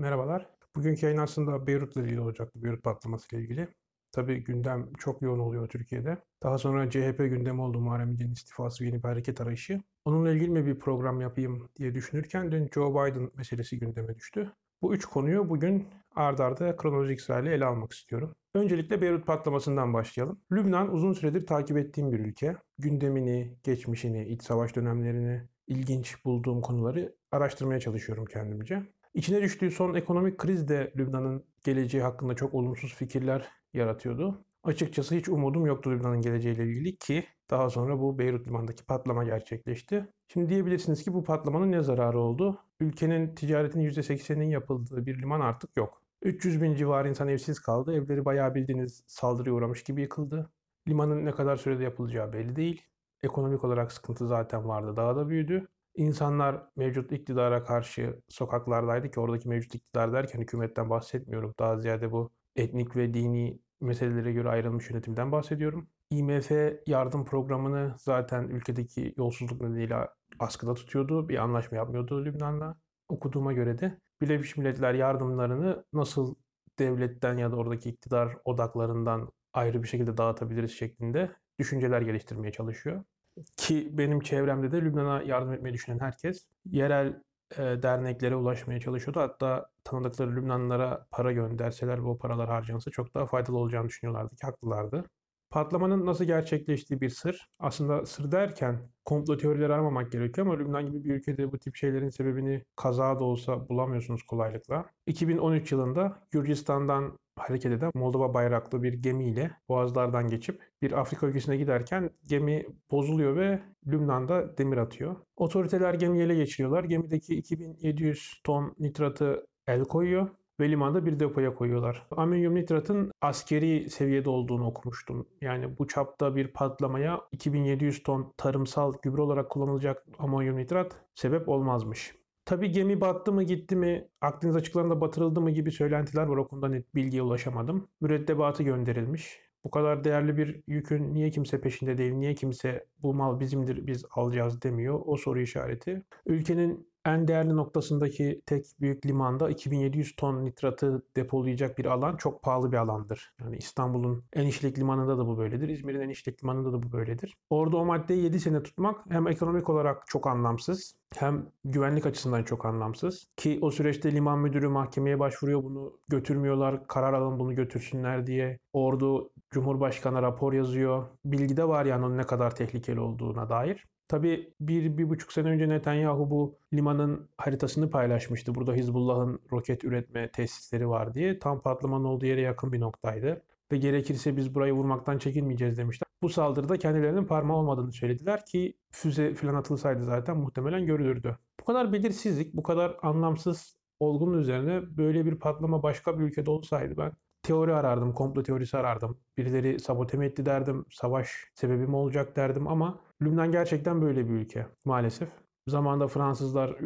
Merhabalar. Bugünkü yayın aslında Beyrut'la ilgili olacaktı, Beyrut patlaması ile ilgili. Tabii gündem çok yoğun oluyor Türkiye'de. Daha sonra CHP gündemi oldu Muharrem İnce'nin istifası ve yeni bir hareket arayışı. Onunla ilgili mi bir program yapayım diye düşünürken dün Joe Biden meselesi gündeme düştü. Bu üç konuyu bugün ard arda kronolojik sırayla ele almak istiyorum. Öncelikle Beyrut patlamasından başlayalım. Lübnan uzun süredir takip ettiğim bir ülke. Gündemini, geçmişini, iç savaş dönemlerini, ilginç bulduğum konuları araştırmaya çalışıyorum kendimce. İçine düştüğü son ekonomik kriz de Lübnan'ın geleceği hakkında çok olumsuz fikirler yaratıyordu. Açıkçası hiç umudum yoktu Lübnan'ın geleceğiyle ilgili ki daha sonra bu Beyrut limanındaki patlama gerçekleşti. Şimdi diyebilirsiniz ki bu patlamanın ne zararı oldu? Ülkenin ticaretinin %80'inin yapıldığı bir liman artık yok. 300 bin civarı insan evsiz kaldı. Evleri bayağı bildiğiniz saldırıya uğramış gibi yıkıldı. Limanın ne kadar sürede yapılacağı belli değil. Ekonomik olarak sıkıntı zaten vardı. Daha da büyüdü. İnsanlar mevcut iktidara karşı sokaklardaydı ki oradaki mevcut iktidar derken hükümetten bahsetmiyorum. Daha ziyade bu etnik ve dini meselelere göre ayrılmış yönetimden bahsediyorum. IMF yardım programını zaten ülkedeki yolsuzluk nedeniyle askıda tutuyordu. Bir anlaşma yapmıyordu Lübnan'la. Okuduğuma göre de Birleşmiş Milletler yardımlarını nasıl devletten ya da oradaki iktidar odaklarından ayrı bir şekilde dağıtabiliriz şeklinde düşünceler geliştirmeye çalışıyor. Ki benim çevremde de Lübnan'a yardım etmeyi düşünen herkes yerel e, derneklere ulaşmaya çalışıyordu. Hatta tanıdıkları Lübnanlılara para gönderseler ve o paralar harcansa çok daha faydalı olacağını düşünüyorlardı ki haklılardı. Patlamanın nasıl gerçekleştiği bir sır. Aslında sır derken komplo teorileri aramamak gerekiyor ama Lübnan gibi bir ülkede bu tip şeylerin sebebini kaza da olsa bulamıyorsunuz kolaylıkla. 2013 yılında Gürcistan'dan hareket eden Moldova bayraklı bir gemiyle boğazlardan geçip bir Afrika ülkesine giderken gemi bozuluyor ve Lübnan'da demir atıyor. Otoriteler gemiyi ele geçiriyorlar. Gemideki 2700 ton nitratı el koyuyor ve limanda bir depoya koyuyorlar. Amonyum nitratın askeri seviyede olduğunu okumuştum. Yani bu çapta bir patlamaya 2700 ton tarımsal gübre olarak kullanılacak amonyum nitrat sebep olmazmış. Tabi gemi battı mı gitti mi, Akdeniz açıklarında batırıldı mı gibi söylentiler var. O konuda net bilgiye ulaşamadım. Mürettebatı gönderilmiş. Bu kadar değerli bir yükün niye kimse peşinde değil, niye kimse bu mal bizimdir biz alacağız demiyor. O soru işareti. Ülkenin en değerli noktasındaki tek büyük limanda 2700 ton nitratı depolayacak bir alan çok pahalı bir alandır. Yani İstanbul'un en işlek limanında da bu böyledir. İzmir'in en işlek limanında da bu böyledir. Orada o maddeyi 7 sene tutmak hem ekonomik olarak çok anlamsız hem güvenlik açısından çok anlamsız. Ki o süreçte liman müdürü mahkemeye başvuruyor bunu götürmüyorlar. Karar alın bunu götürsünler diye. Ordu Cumhurbaşkanı rapor yazıyor. Bilgi de var yani onun ne kadar tehlikeli olduğuna dair. Tabii bir, bir buçuk sene önce Netanyahu bu limanın haritasını paylaşmıştı. Burada Hizbullah'ın roket üretme tesisleri var diye. Tam patlamanın olduğu yere yakın bir noktaydı. Ve gerekirse biz burayı vurmaktan çekinmeyeceğiz demişler. Bu saldırıda kendilerinin parmağı olmadığını söylediler ki füze falan atılsaydı zaten muhtemelen görülürdü. Bu kadar belirsizlik, bu kadar anlamsız olgunun üzerine böyle bir patlama başka bir ülkede olsaydı ben teori arardım, komplo teorisi arardım. Birileri sabote mi etti derdim, savaş sebebi mi olacak derdim ama Lübnan gerçekten böyle bir ülke maalesef. Zamanında Fransızlar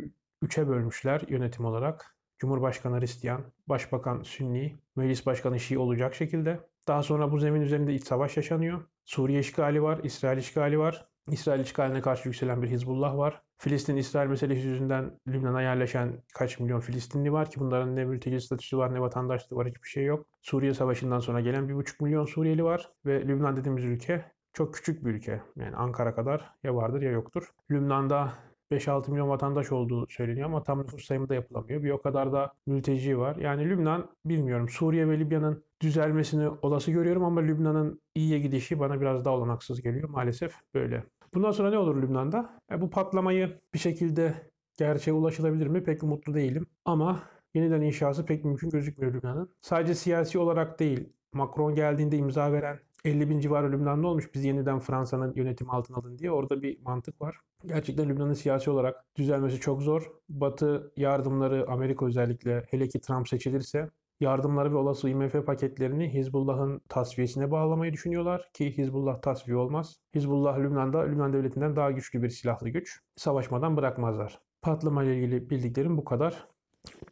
üçe bölmüşler yönetim olarak. Cumhurbaşkanı Hristiyan, Başbakan Sünni, Meclis Başkanı Şii olacak şekilde. Daha sonra bu zemin üzerinde iç savaş yaşanıyor. Suriye işgali var, İsrail işgali var. İsrail işgaline karşı yükselen bir Hizbullah var. Filistin-İsrail meselesi yüzünden Lübnan'a yerleşen kaç milyon Filistinli var ki bunların ne mülteci statüsü var ne vatandaşlığı var hiçbir şey yok. Suriye Savaşı'ndan sonra gelen 1,5 milyon Suriyeli var ve Lübnan dediğimiz ülke çok küçük bir ülke. Yani Ankara kadar ya vardır ya yoktur. Lübnan'da 5-6 milyon vatandaş olduğu söyleniyor ama tam nüfus sayımı da yapılamıyor. Bir o kadar da mülteci var. Yani Lübnan bilmiyorum Suriye ve Libya'nın düzelmesini olası görüyorum ama Lübnan'ın iyiye gidişi bana biraz daha olanaksız geliyor. Maalesef böyle. Bundan sonra ne olur Lübnan'da? E, bu patlamayı bir şekilde gerçeğe ulaşılabilir mi? Pek umutlu değilim. Ama yeniden inşası pek mümkün gözükmüyor Lübnan'ın. Sadece siyasi olarak değil, Macron geldiğinde imza veren 50 bin civarı Lübnanlı olmuş. Biz yeniden Fransa'nın yönetimi altına alın diye. Orada bir mantık var. Gerçekten Lübnan'ın siyasi olarak düzelmesi çok zor. Batı yardımları Amerika özellikle hele ki Trump seçilirse yardımları ve olası IMF paketlerini Hizbullah'ın tasfiyesine bağlamayı düşünüyorlar ki Hizbullah tasfiye olmaz. Hizbullah Lübnan'da Lübnan devletinden daha güçlü bir silahlı güç. Savaşmadan bırakmazlar. Patlama ile ilgili bildiklerim bu kadar.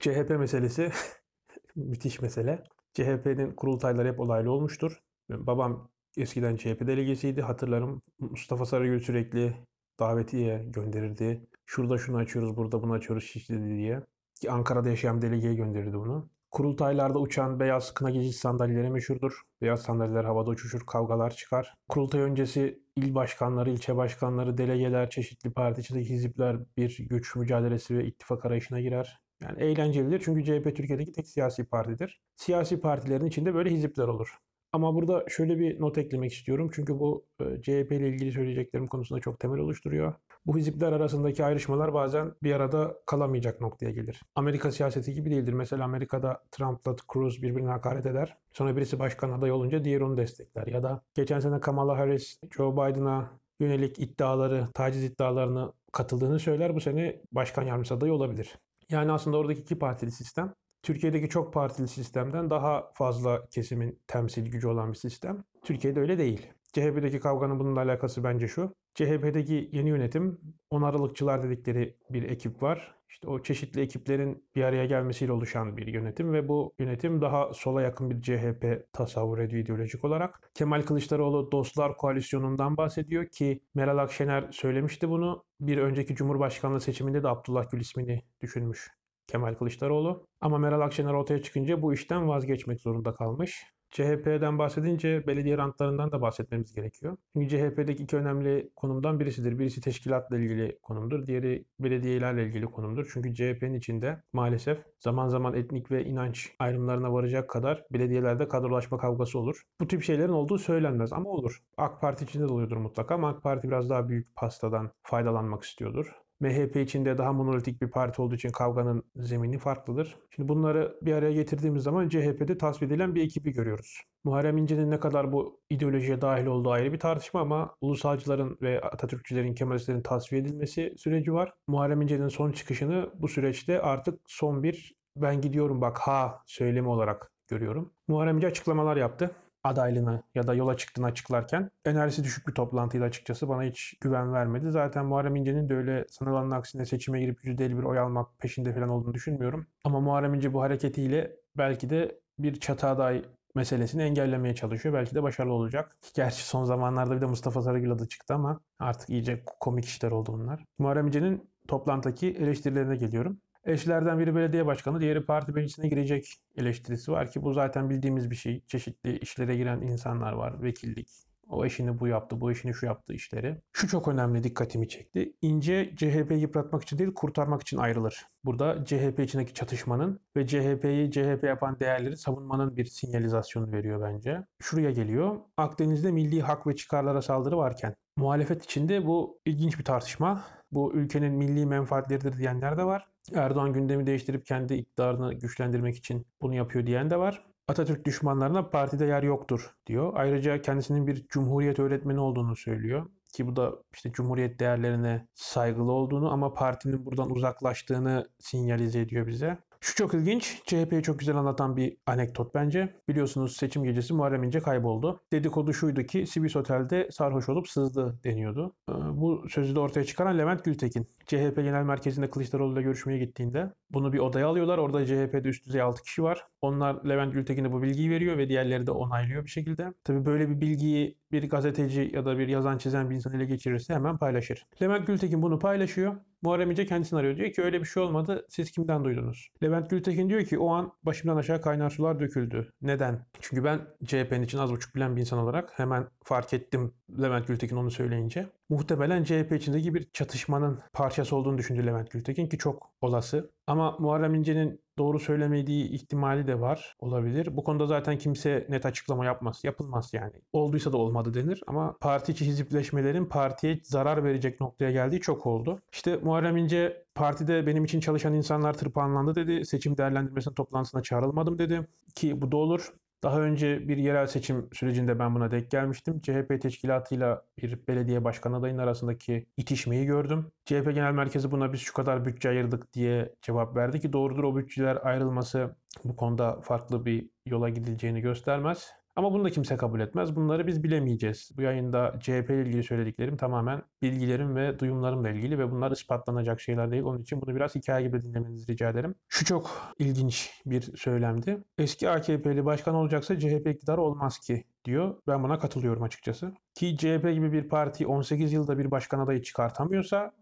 CHP meselesi müthiş mesele. CHP'nin kurultayları hep olaylı olmuştur. Babam eskiden CHP delegesiydi. Hatırlarım Mustafa Sarıgül sürekli davetiye gönderirdi. Şurada şunu açıyoruz, burada bunu açıyoruz Şişli'de diye. Ki Ankara'da yaşayan delegeye gönderirdi bunu. Kurultaylarda uçan beyaz kına gecesi sandalyeleri meşhurdur. Beyaz sandalyeler havada uçuşur, kavgalar çıkar. Kurultay öncesi il başkanları, ilçe başkanları, delegeler, çeşitli parti içindeki hizipler bir güç mücadelesi ve ittifak arayışına girer. Yani eğlencelidir çünkü CHP Türkiye'deki tek siyasi partidir. Siyasi partilerin içinde böyle hizipler olur. Ama burada şöyle bir not eklemek istiyorum. Çünkü bu e, CHP ile ilgili söyleyeceklerim konusunda çok temel oluşturuyor. Bu hizipler arasındaki ayrışmalar bazen bir arada kalamayacak noktaya gelir. Amerika siyaseti gibi değildir. Mesela Amerika'da Trump'la Cruz birbirine hakaret eder. Sonra birisi başkan adayı olunca diğeri onu destekler. Ya da geçen sene Kamala Harris Joe Biden'a yönelik iddiaları, taciz iddialarını katıldığını söyler. Bu sene başkan yardımcısı adayı olabilir. Yani aslında oradaki iki partili sistem Türkiye'deki çok partili sistemden daha fazla kesimin temsil gücü olan bir sistem. Türkiye'de öyle değil. CHP'deki kavganın bununla alakası bence şu. CHP'deki yeni yönetim onarılıkçılar dedikleri bir ekip var. İşte o çeşitli ekiplerin bir araya gelmesiyle oluşan bir yönetim ve bu yönetim daha sola yakın bir CHP tasavvur ediyor ideolojik olarak. Kemal Kılıçdaroğlu Dostlar Koalisyonu'ndan bahsediyor ki Meral Akşener söylemişti bunu. Bir önceki Cumhurbaşkanlığı seçiminde de Abdullah Gül ismini düşünmüş Kemal Kılıçdaroğlu. Ama Meral Akşener ortaya çıkınca bu işten vazgeçmek zorunda kalmış. CHP'den bahsedince belediye rantlarından da bahsetmemiz gerekiyor. Çünkü CHP'deki iki önemli konumdan birisidir. Birisi teşkilatla ilgili konumdur. Diğeri belediyelerle ilgili konumdur. Çünkü CHP'nin içinde maalesef zaman zaman etnik ve inanç ayrımlarına varacak kadar belediyelerde kadrolaşma kavgası olur. Bu tip şeylerin olduğu söylenmez ama olur. AK Parti içinde de oluyordur mutlaka ama AK Parti biraz daha büyük pastadan faydalanmak istiyordur. MHP içinde daha monolitik bir parti olduğu için kavganın zemini farklıdır. Şimdi bunları bir araya getirdiğimiz zaman CHP'de tasvip edilen bir ekibi görüyoruz. Muharrem İnce'nin ne kadar bu ideolojiye dahil olduğu ayrı bir tartışma ama ulusalcıların ve Atatürkçülerin, Kemalistlerin tasfiye edilmesi süreci var. Muharrem İnce'nin son çıkışını bu süreçte artık son bir ben gidiyorum bak ha söylemi olarak görüyorum. Muharrem İnce açıklamalar yaptı adaylığını ya da yola çıktığını açıklarken enerjisi düşük bir toplantıydı açıkçası. Bana hiç güven vermedi. Zaten Muharrem İnce'nin de öyle sanılanın aksine seçime girip %51 oy almak peşinde falan olduğunu düşünmüyorum. Ama Muharrem İnce bu hareketiyle belki de bir çatı aday meselesini engellemeye çalışıyor. Belki de başarılı olacak. Gerçi son zamanlarda bir de Mustafa Sarıgül adı çıktı ama artık iyice komik işler oldu bunlar. Muharrem İnce'nin toplantıdaki eleştirilerine geliyorum. Eşlerden biri belediye başkanı, diğeri parti meclisine girecek eleştirisi var ki bu zaten bildiğimiz bir şey. Çeşitli işlere giren insanlar var, vekillik, o eşini bu yaptı, bu eşini şu yaptı işleri. Şu çok önemli dikkatimi çekti. İnce CHP'yi yıpratmak için değil kurtarmak için ayrılır. Burada CHP içindeki çatışmanın ve CHP'yi CHP yapan değerleri savunmanın bir sinyalizasyonu veriyor bence. Şuraya geliyor. Akdeniz'de milli hak ve çıkarlara saldırı varken muhalefet içinde bu ilginç bir tartışma. Bu ülkenin milli menfaatleridir diyenler de var. Erdoğan gündemi değiştirip kendi iktidarını güçlendirmek için bunu yapıyor diyen de var. Atatürk düşmanlarına partide yer yoktur diyor. Ayrıca kendisinin bir cumhuriyet öğretmeni olduğunu söylüyor. Ki bu da işte cumhuriyet değerlerine saygılı olduğunu ama partinin buradan uzaklaştığını sinyalize ediyor bize. Şu çok ilginç. CHP'yi çok güzel anlatan bir anekdot bence. Biliyorsunuz seçim gecesi Muharrem İnce kayboldu. Dedikodu şuydu ki Sibis Otel'de sarhoş olup sızdı deniyordu. Ee, bu sözü de ortaya çıkaran Levent Gültekin. CHP Genel Merkezi'nde Kılıçdaroğlu ile görüşmeye gittiğinde bunu bir odaya alıyorlar. Orada CHP'de üst düzey 6 kişi var. Onlar Levent Gültekin'e bu bilgiyi veriyor ve diğerleri de onaylıyor bir şekilde. Tabii böyle bir bilgiyi bir gazeteci ya da bir yazan çizen bir insan ele geçirirse hemen paylaşır. Levent Gültekin bunu paylaşıyor. Muharrem İnce kendisini arıyor. Diyor ki öyle bir şey olmadı. Siz kimden duydunuz? Levent Gültekin diyor ki o an başımdan aşağı kaynar sular döküldü. Neden? Çünkü ben CHP'nin için az buçuk bilen bir insan olarak hemen fark ettim Levent Gültekin onu söyleyince. Muhtemelen CHP içindeki bir çatışmanın parçası olduğunu düşündü Levent Gültekin ki çok olası. Ama Muharrem İnce'nin doğru söylemediği ihtimali de var. Olabilir. Bu konuda zaten kimse net açıklama yapmaz. Yapılmaz yani. Olduysa da olmadı denir ama parti içi hizipleşmelerin partiye zarar verecek noktaya geldiği çok oldu. İşte Muharrem İnce partide benim için çalışan insanlar tırpanlandı dedi. Seçim değerlendirmesinin toplantısına çağrılmadım dedi. Ki bu da olur. Daha önce bir yerel seçim sürecinde ben buna denk gelmiştim. CHP teşkilatıyla bir belediye başkan adayının arasındaki itişmeyi gördüm. CHP Genel Merkezi buna biz şu kadar bütçe ayırdık diye cevap verdi ki doğrudur o bütçeler ayrılması bu konuda farklı bir yola gidileceğini göstermez. Ama bunu da kimse kabul etmez. Bunları biz bilemeyeceğiz. Bu yayında CHP ile ilgili söylediklerim tamamen bilgilerim ve duyumlarımla ilgili ve bunlar ispatlanacak şeyler değil. Onun için bunu biraz hikaye gibi dinlemenizi rica ederim. Şu çok ilginç bir söylemdi. Eski AKP'li başkan olacaksa CHP iktidarı olmaz ki diyor. Ben buna katılıyorum açıkçası. Ki CHP gibi bir parti 18 yılda bir başkan adayı çıkartamıyorsa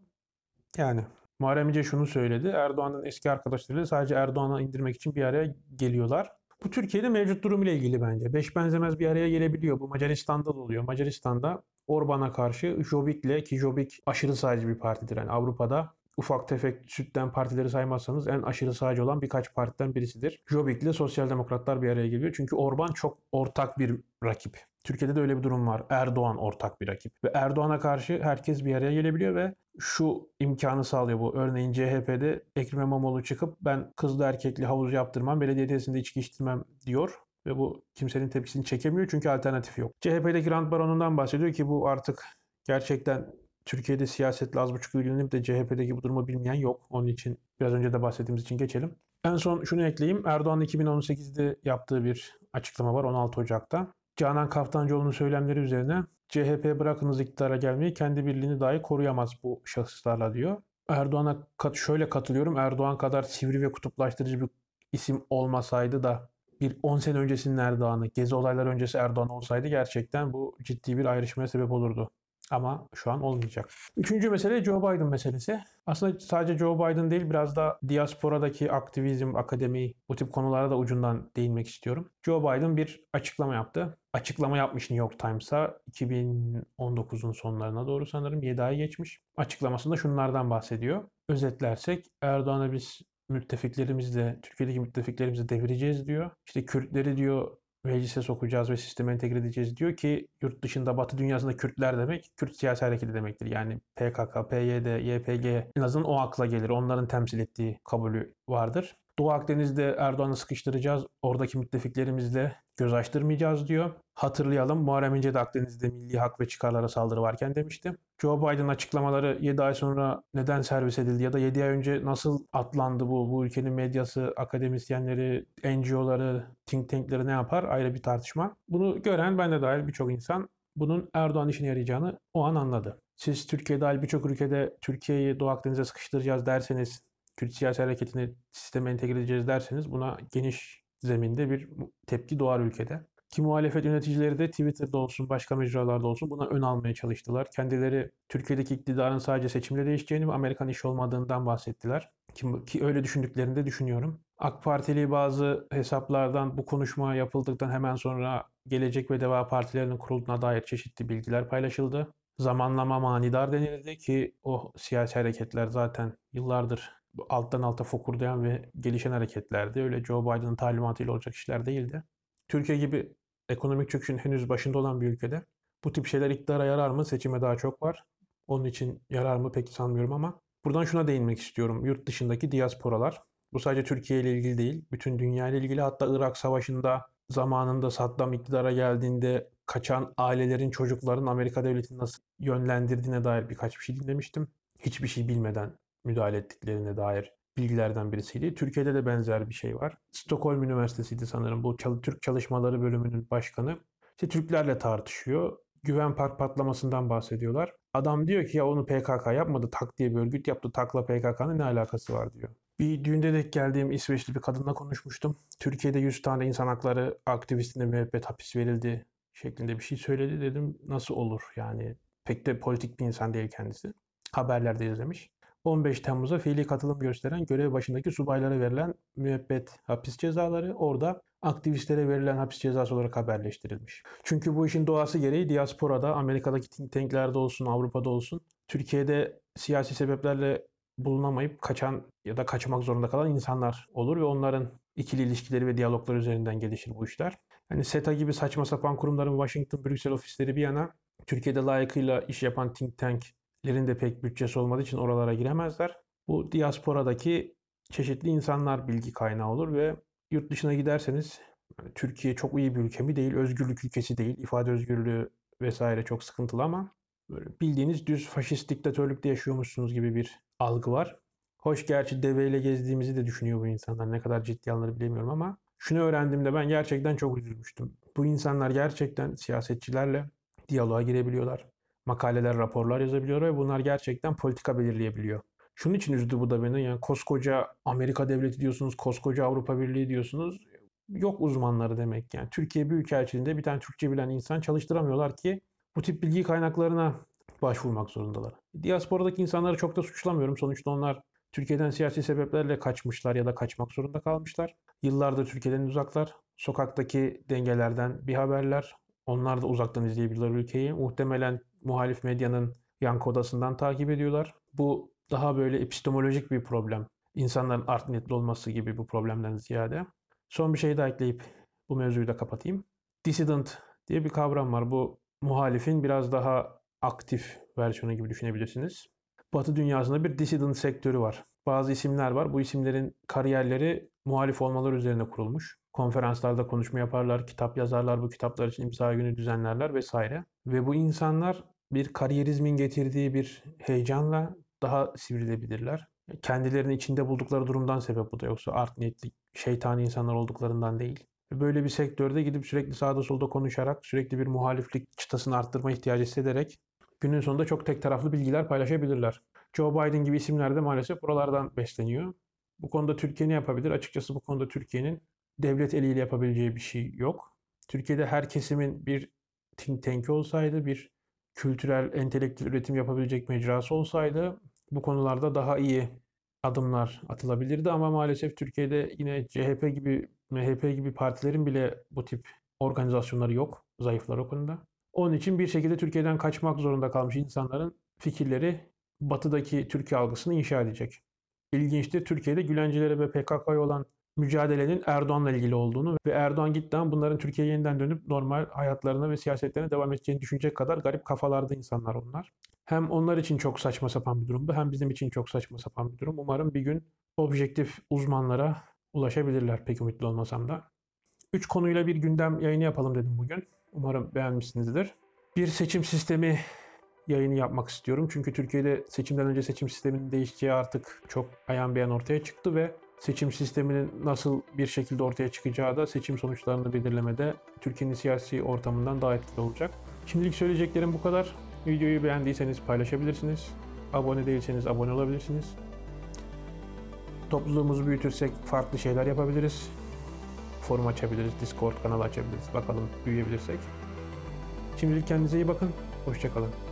yani Muharrem İnce şunu söyledi. Erdoğan'ın eski arkadaşları sadece Erdoğan'a indirmek için bir araya geliyorlar. Bu Türkiye'de mevcut durum ile ilgili bence. Beş benzemez bir araya gelebiliyor. Bu Macaristan'da da oluyor. Macaristan'da Orban'a karşı Jobbik'le ki Jobbik aşırı sağcı bir partidir. Yani Avrupa'da ufak tefek sütten partileri saymazsanız en aşırı sağcı olan birkaç partiden birisidir. Jobbik ile Sosyal Demokratlar bir araya geliyor. Çünkü Orban çok ortak bir rakip. Türkiye'de de öyle bir durum var. Erdoğan ortak bir rakip. Ve Erdoğan'a karşı herkes bir araya gelebiliyor ve şu imkanı sağlıyor bu. Örneğin CHP'de Ekrem İmamoğlu çıkıp ben kızlı erkekli havuz yaptırmam, belediye tesisinde içki içtirmem diyor. Ve bu kimsenin tepkisini çekemiyor çünkü alternatif yok. CHP'deki Grant Baron'undan bahsediyor ki bu artık gerçekten Türkiye'de siyasetle az buçuk ilgilenip de CHP'deki bu durumu bilmeyen yok. Onun için biraz önce de bahsettiğimiz için geçelim. En son şunu ekleyeyim. Erdoğan 2018'de yaptığı bir açıklama var 16 Ocak'ta. Canan Kaftancıoğlu'nun söylemleri üzerine CHP bırakınız iktidara gelmeyi kendi birliğini dahi koruyamaz bu şahıslarla diyor. Erdoğan'a kat, şöyle katılıyorum. Erdoğan kadar sivri ve kutuplaştırıcı bir isim olmasaydı da bir 10 sene öncesinin Erdoğan'ı, gezi olayları öncesi Erdoğan olsaydı gerçekten bu ciddi bir ayrışmaya sebep olurdu. Ama şu an olmayacak. Üçüncü mesele Joe Biden meselesi. Aslında sadece Joe Biden değil biraz da diasporadaki aktivizm, akademi bu tip konulara da ucundan değinmek istiyorum. Joe Biden bir açıklama yaptı. Açıklama yapmış New York Times'a 2019'un sonlarına doğru sanırım 7 ay geçmiş. Açıklamasında şunlardan bahsediyor. Özetlersek Erdoğan'a biz müttefiklerimizle, Türkiye'deki müttefiklerimizle devireceğiz diyor. İşte Kürtleri diyor meclise sokacağız ve sisteme entegre edeceğiz diyor ki yurt dışında Batı dünyasında Kürtler demek Kürt siyasi hareketi demektir. Yani PKK, PYD, YPG en azından o akla gelir. Onların temsil ettiği kabulü vardır. Doğu Akdeniz'de Erdoğan'ı sıkıştıracağız. Oradaki müttefiklerimizle göz açtırmayacağız diyor. Hatırlayalım Muharrem İnce de Akdeniz'de milli hak ve çıkarlara saldırı varken demişti. Joe Biden açıklamaları 7 ay sonra neden servis edildi ya da 7 ay önce nasıl atlandı bu? Bu ülkenin medyası, akademisyenleri, NGO'ları, think tankleri ne yapar? Ayrı bir tartışma. Bunu gören ben de dahil birçok insan bunun Erdoğan işine yarayacağını o an anladı. Siz Türkiye dahil birçok ülkede Türkiye'yi Doğu Akdeniz'e sıkıştıracağız derseniz Kürt siyasi hareketini sisteme entegre edeceğiz derseniz buna geniş zeminde bir tepki doğar ülkede. Ki muhalefet yöneticileri de Twitter'da olsun, başka mecralarda olsun buna ön almaya çalıştılar. Kendileri Türkiye'deki iktidarın sadece seçimle değişeceğini ve Amerikan işi olmadığından bahsettiler. Ki, ki öyle düşündüklerini de düşünüyorum. AK Partili bazı hesaplardan bu konuşma yapıldıktan hemen sonra Gelecek ve Deva Partilerinin kurulduğuna dair çeşitli bilgiler paylaşıldı. Zamanlama manidar denildi ki o siyasi hareketler zaten yıllardır alttan alta fokurdayan ve gelişen hareketlerdi. Öyle Joe Biden'ın talimatıyla olacak işler değildi. Türkiye gibi ekonomik çöküşün henüz başında olan bir ülkede bu tip şeyler iktidara yarar mı? Seçime daha çok var. Onun için yarar mı pek sanmıyorum ama buradan şuna değinmek istiyorum. Yurt dışındaki diasporalar. Bu sadece Türkiye ile ilgili değil. Bütün dünya ile ilgili. Hatta Irak Savaşı'nda zamanında Saddam iktidara geldiğinde kaçan ailelerin çocukların Amerika devletini nasıl yönlendirdiğine dair birkaç bir şey dinlemiştim. Hiçbir şey bilmeden müdahale ettiklerine dair bilgilerden birisiydi. Türkiye'de de benzer bir şey var. Stockholm Üniversitesi'ydi sanırım bu Türk Çalışmaları Bölümünün başkanı. İşte Türklerle tartışıyor. Güven Park patlamasından bahsediyorlar. Adam diyor ki ya onu PKK yapmadı, Tak diye bir örgüt yaptı. Tak'la PKK'nın ne alakası var diyor. Bir düğünde denk geldiğim İsveçli bir kadınla konuşmuştum. Türkiye'de 100 tane insan hakları aktivistine müebbet hapis verildi şeklinde bir şey söyledi. Dedim nasıl olur yani pek de politik bir insan değil kendisi. Haberlerde izlemiş. 15 Temmuz'a fiili katılım gösteren görev başındaki subaylara verilen müebbet hapis cezaları orada aktivistlere verilen hapis cezası olarak haberleştirilmiş. Çünkü bu işin doğası gereği diasporada, Amerika'daki think tanklerde olsun, Avrupa'da olsun, Türkiye'de siyasi sebeplerle bulunamayıp kaçan ya da kaçmak zorunda kalan insanlar olur ve onların ikili ilişkileri ve diyaloglar üzerinden gelişir bu işler. Yani SETA gibi saçma sapan kurumların Washington, Brüksel ofisleri bir yana Türkiye'de layıkıyla iş yapan think tank de pek bütçesi olmadığı için oralara giremezler. Bu diasporadaki çeşitli insanlar bilgi kaynağı olur ve yurt dışına giderseniz yani Türkiye çok iyi bir ülke mi değil, özgürlük ülkesi değil, ifade özgürlüğü vesaire çok sıkıntılı ama böyle bildiğiniz düz faşist diktatörlükte yaşıyormuşsunuz gibi bir algı var. Hoş gerçi deveyle gezdiğimizi de düşünüyor bu insanlar. Ne kadar ciddi alınır bilemiyorum ama şunu öğrendiğimde ben gerçekten çok üzülmüştüm. Bu insanlar gerçekten siyasetçilerle diyaloğa girebiliyorlar makaleler, raporlar yazabiliyor ve bunlar gerçekten politika belirleyebiliyor. Şunun için üzdü bu da beni. Yani koskoca Amerika devleti diyorsunuz, koskoca Avrupa Birliği diyorsunuz. Yok uzmanları demek yani. Türkiye Büyükelçiliğinde bir tane Türkçe bilen insan çalıştıramıyorlar ki bu tip bilgi kaynaklarına başvurmak zorundalar. Diasporadaki insanları çok da suçlamıyorum. Sonuçta onlar Türkiye'den siyasi sebeplerle kaçmışlar ya da kaçmak zorunda kalmışlar. Yıllardır Türkiye'den uzaklar. Sokaktaki dengelerden bir haberler. Onlar da uzaktan izleyebilirler ülkeyi. Muhtemelen muhalif medyanın yankı odasından takip ediyorlar. Bu daha böyle epistemolojik bir problem. İnsanların art niyetli olması gibi bu problemden ziyade. Son bir şey daha ekleyip bu mevzuyu da kapatayım. Dissident diye bir kavram var. Bu muhalifin biraz daha aktif versiyonu gibi düşünebilirsiniz. Batı dünyasında bir dissident sektörü var. Bazı isimler var. Bu isimlerin kariyerleri muhalif olmaları üzerine kurulmuş. Konferanslarda konuşma yaparlar, kitap yazarlar, bu kitaplar için imza günü düzenlerler vesaire. Ve bu insanlar bir kariyerizmin getirdiği bir heyecanla daha sivrilebilirler. Kendilerini içinde buldukları durumdan sebep bu da yoksa art niyetli, şeytani insanlar olduklarından değil. Böyle bir sektörde gidip sürekli sağda solda konuşarak, sürekli bir muhaliflik çıtasını arttırma ihtiyacı hissederek günün sonunda çok tek taraflı bilgiler paylaşabilirler. Joe Biden gibi isimler de maalesef buralardan besleniyor. Bu konuda Türkiye ne yapabilir? Açıkçası bu konuda Türkiye'nin devlet eliyle yapabileceği bir şey yok. Türkiye'de her kesimin bir think tank'i olsaydı, bir kültürel, entelektüel üretim yapabilecek mecrası olsaydı bu konularda daha iyi adımlar atılabilirdi ama maalesef Türkiye'de yine CHP gibi, MHP gibi partilerin bile bu tip organizasyonları yok. Zayıflar o konuda. Onun için bir şekilde Türkiye'den kaçmak zorunda kalmış insanların fikirleri batıdaki Türkiye algısını inşa edecek. İlginçtir Türkiye'de Gülencilere ve PKK'ya olan mücadelenin Erdoğan'la ilgili olduğunu ve Erdoğan gittiğinde bunların Türkiye'ye yeniden dönüp normal hayatlarına ve siyasetlerine devam edeceğini düşünecek kadar garip kafalarda insanlar onlar. Hem onlar için çok saçma sapan bir durumdu hem bizim için çok saçma sapan bir durum. Umarım bir gün objektif uzmanlara ulaşabilirler pek ümitli olmasam da. Üç konuyla bir gündem yayını yapalım dedim bugün. Umarım beğenmişsinizdir. Bir seçim sistemi yayını yapmak istiyorum. Çünkü Türkiye'de seçimden önce seçim sisteminin değişeceği artık çok ayan beyan ortaya çıktı ve seçim sisteminin nasıl bir şekilde ortaya çıkacağı da seçim sonuçlarını belirlemede Türkiye'nin siyasi ortamından daha etkili olacak. Şimdilik söyleyeceklerim bu kadar. Videoyu beğendiyseniz paylaşabilirsiniz. Abone değilseniz abone olabilirsiniz. Topluluğumuzu büyütürsek farklı şeyler yapabiliriz. Forum açabiliriz, Discord kanalı açabiliriz. Bakalım büyüyebilirsek. Şimdilik kendinize iyi bakın. Hoşçakalın.